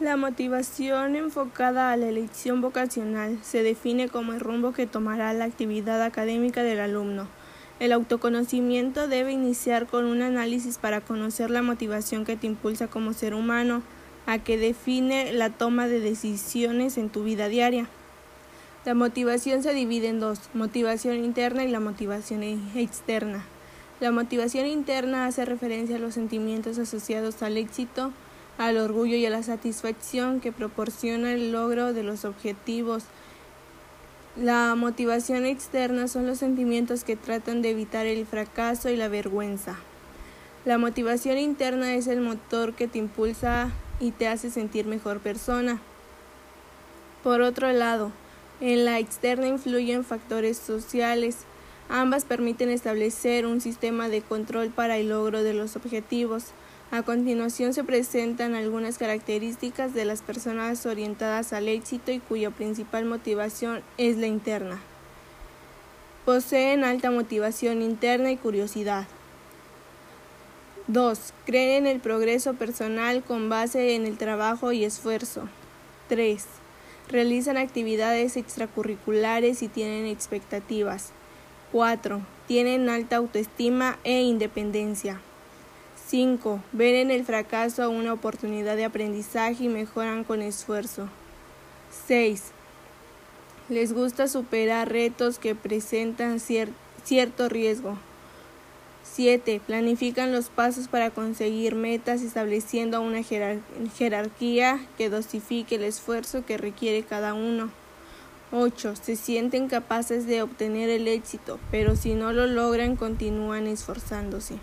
La motivación enfocada a la elección vocacional se define como el rumbo que tomará la actividad académica del alumno. El autoconocimiento debe iniciar con un análisis para conocer la motivación que te impulsa como ser humano, a que define la toma de decisiones en tu vida diaria. La motivación se divide en dos, motivación interna y la motivación externa. La motivación interna hace referencia a los sentimientos asociados al éxito, al orgullo y a la satisfacción que proporciona el logro de los objetivos. La motivación externa son los sentimientos que tratan de evitar el fracaso y la vergüenza. La motivación interna es el motor que te impulsa y te hace sentir mejor persona. Por otro lado, en la externa influyen factores sociales. Ambas permiten establecer un sistema de control para el logro de los objetivos. A continuación se presentan algunas características de las personas orientadas al éxito y cuya principal motivación es la interna. Poseen alta motivación interna y curiosidad. 2. Creen en el progreso personal con base en el trabajo y esfuerzo. 3. Realizan actividades extracurriculares y tienen expectativas. 4. Tienen alta autoestima e independencia. 5. Ven en el fracaso una oportunidad de aprendizaje y mejoran con esfuerzo. 6. Les gusta superar retos que presentan cierto riesgo. 7. Planifican los pasos para conseguir metas estableciendo una jerarquía que dosifique el esfuerzo que requiere cada uno. 8. Se sienten capaces de obtener el éxito, pero si no lo logran continúan esforzándose.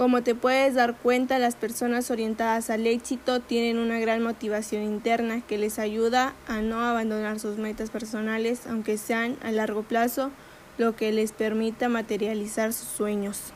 Como te puedes dar cuenta, las personas orientadas al éxito tienen una gran motivación interna que les ayuda a no abandonar sus metas personales, aunque sean a largo plazo, lo que les permita materializar sus sueños.